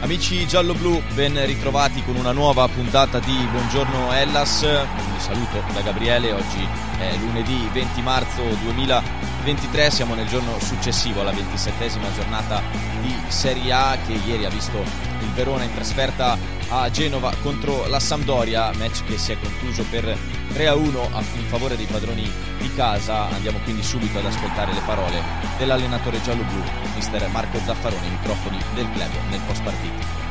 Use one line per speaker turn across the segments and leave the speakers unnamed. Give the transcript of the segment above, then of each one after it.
Amici giallo-blu, ben ritrovati con una nuova puntata di Buongiorno Hellas. Vi saluto da Gabriele, oggi è lunedì 20 marzo 2023, siamo nel giorno successivo alla 27esima giornata di Serie A che ieri ha visto il Verona in trasferta a Genova contro la Sampdoria, match che si è concluso per 3-1 in favore dei padroni di casa. Andiamo quindi subito ad ascoltare le parole dell'allenatore giallo-blu, mister Marco Zaffaroni, microfoni del club nel post partita.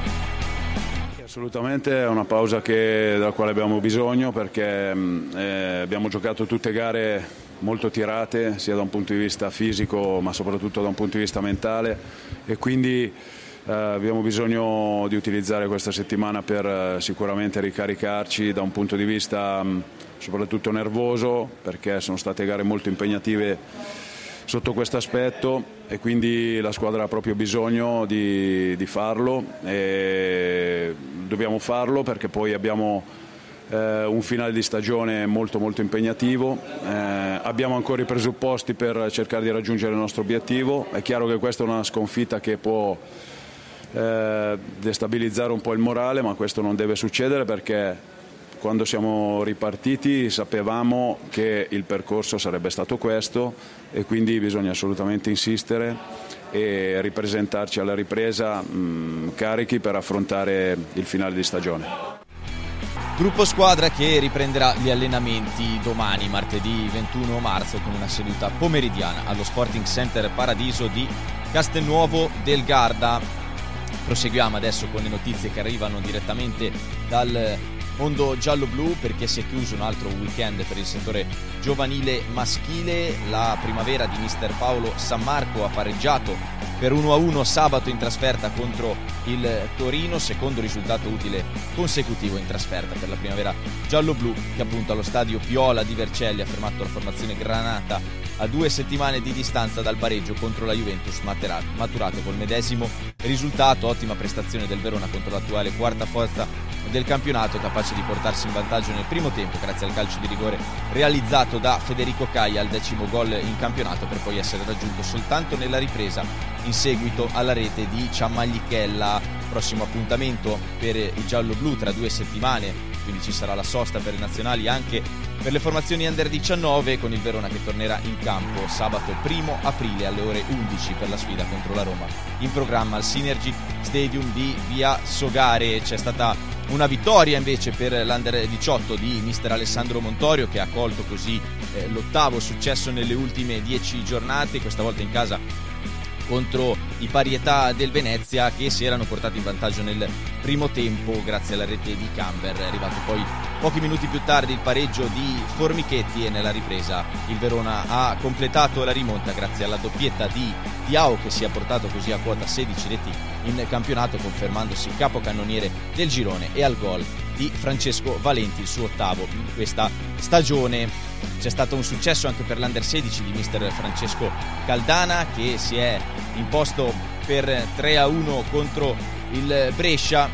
Assolutamente è una pausa che, della quale abbiamo bisogno perché eh, abbiamo giocato tutte gare molto tirate sia da un punto di vista fisico ma soprattutto da un punto di vista mentale. E quindi eh, abbiamo bisogno di utilizzare questa settimana per eh, sicuramente ricaricarci da un punto di vista mh, soprattutto nervoso perché sono state gare molto impegnative sotto questo aspetto e quindi la squadra ha proprio bisogno di, di farlo e dobbiamo farlo perché poi abbiamo eh, un finale di stagione molto molto impegnativo, eh, abbiamo ancora i presupposti per cercare di raggiungere il nostro obiettivo, è chiaro che questa è una sconfitta che può eh, destabilizzare un po' il morale, ma questo non deve succedere perché quando siamo ripartiti sapevamo che il percorso sarebbe stato questo e quindi bisogna assolutamente insistere e ripresentarci alla ripresa mh, carichi per affrontare il finale di stagione.
Gruppo squadra che riprenderà gli allenamenti domani, martedì 21 marzo, con una seduta pomeridiana allo Sporting Center Paradiso di Castelnuovo del Garda. Proseguiamo adesso con le notizie che arrivano direttamente dal mondo giallo-blu perché si è chiuso un altro weekend per il settore giovanile maschile. La primavera di mister Paolo San Marco ha pareggiato per 1-1 sabato in trasferta contro il Torino, secondo risultato utile consecutivo in trasferta per la primavera giallo-blu che appunto allo stadio Piola di Vercelli ha fermato la formazione granata a due settimane di distanza dal pareggio contro la Juventus maturato col medesimo risultato, ottima prestazione del Verona contro l'attuale quarta forza del campionato capace di portarsi in vantaggio nel primo tempo grazie al calcio di rigore realizzato da Federico Caia al decimo gol in campionato per poi essere raggiunto soltanto nella ripresa in seguito alla rete di Ciammaglichella. Prossimo appuntamento per il giallo-blu tra due settimane quindi ci sarà la sosta per le nazionali anche per le formazioni under 19 con il Verona che tornerà in campo sabato 1 aprile alle ore 11 per la sfida contro la Roma. In programma al Synergy Stadium di Via Sogare. C'è stata una vittoria invece per l'Under 18 di mister Alessandro Montorio che ha colto così eh, l'ottavo successo nelle ultime 10 giornate, questa volta in casa contro i parietà del Venezia che si erano portati in vantaggio nel primo tempo grazie alla rete di Camber. È arrivato poi pochi minuti più tardi il pareggio di Formichetti e nella ripresa il Verona ha completato la rimonta grazie alla doppietta di Diao che si è portato così a quota 16 reti in campionato confermandosi capocannoniere del girone e al gol di Francesco Valenti, il suo ottavo in questa stagione. C'è stato un successo anche per l'Under 16 di mister Francesco Caldana che si è imposto per 3 a 1 contro il Brescia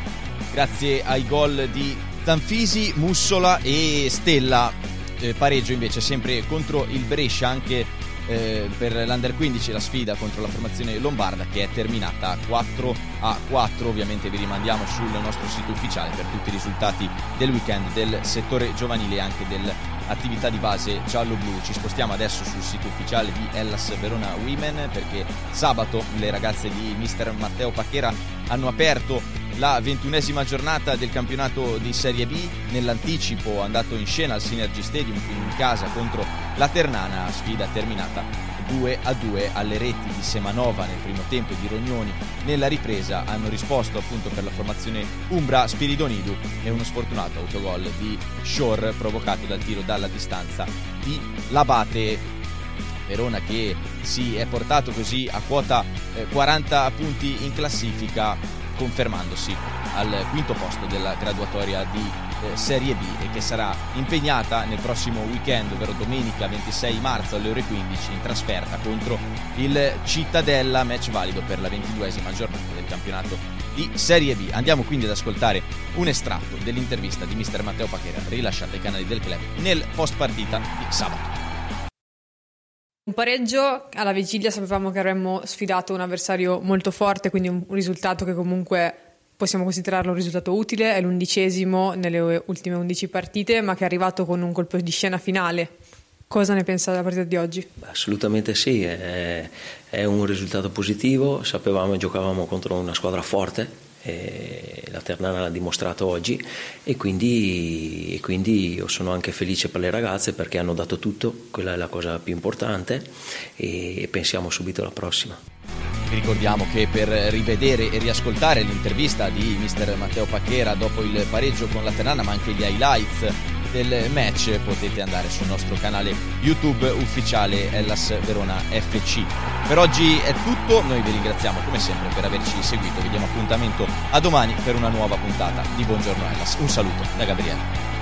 grazie ai gol di Zanfisi, Mussola e Stella. Eh, pareggio invece sempre contro il Brescia anche eh, per l'Under 15 la sfida contro la formazione lombarda che è terminata 4 a 4 ovviamente vi rimandiamo sul nostro sito ufficiale per tutti i risultati del weekend del settore giovanile e anche dell'attività di base giallo-blu. Ci spostiamo adesso sul sito ufficiale di Hellas Verona Women perché sabato le ragazze di mister Matteo Pacchera hanno aperto la ventunesima giornata del campionato di Serie B. Nell'anticipo andato in scena al Synergy Stadium in casa contro la Ternana, sfida terminata 2 a 2 alle reti di Semanova. Nel primo tempo e di Rognoni nella ripresa hanno risposto appunto per la formazione Umbra Spiridonidu e uno sfortunato autogol di Shore provocato dal tiro dalla distanza di Labate. Verona che si è portato così a quota 40 eh, punti in classifica confermandosi al quinto posto della graduatoria di eh, Serie B e che sarà impegnata nel prossimo weekend, ovvero domenica 26 marzo alle ore 15 in trasferta contro il Cittadella, match valido per la ventiduesima giornata del campionato di Serie B. Andiamo quindi ad ascoltare un estratto dell'intervista di mister Matteo Pachera rilasciata ai canali del club nel post partita di sabato.
Un pareggio, alla vigilia sapevamo che avremmo sfidato un avversario molto forte, quindi un risultato che comunque possiamo considerarlo un risultato utile, è l'undicesimo nelle ultime undici partite, ma che è arrivato con un colpo di scena finale. Cosa ne pensa della partita di oggi?
Assolutamente sì, è, è un risultato positivo, sapevamo che giocavamo contro una squadra forte, la Ternana l'ha dimostrato oggi e quindi, e quindi, io sono anche felice per le ragazze perché hanno dato tutto, quella è la cosa più importante e pensiamo subito alla prossima.
Vi ricordiamo che per rivedere e riascoltare l'intervista di mister Matteo Pacchera dopo il pareggio con la Ternana ma anche gli highlights del match potete andare sul nostro canale YouTube ufficiale Ellas Verona FC. Per oggi è tutto, noi vi ringraziamo come sempre per averci seguito, vi diamo appuntamento a domani per una nuova puntata di Buongiorno Ellas. Un saluto da Gabriele.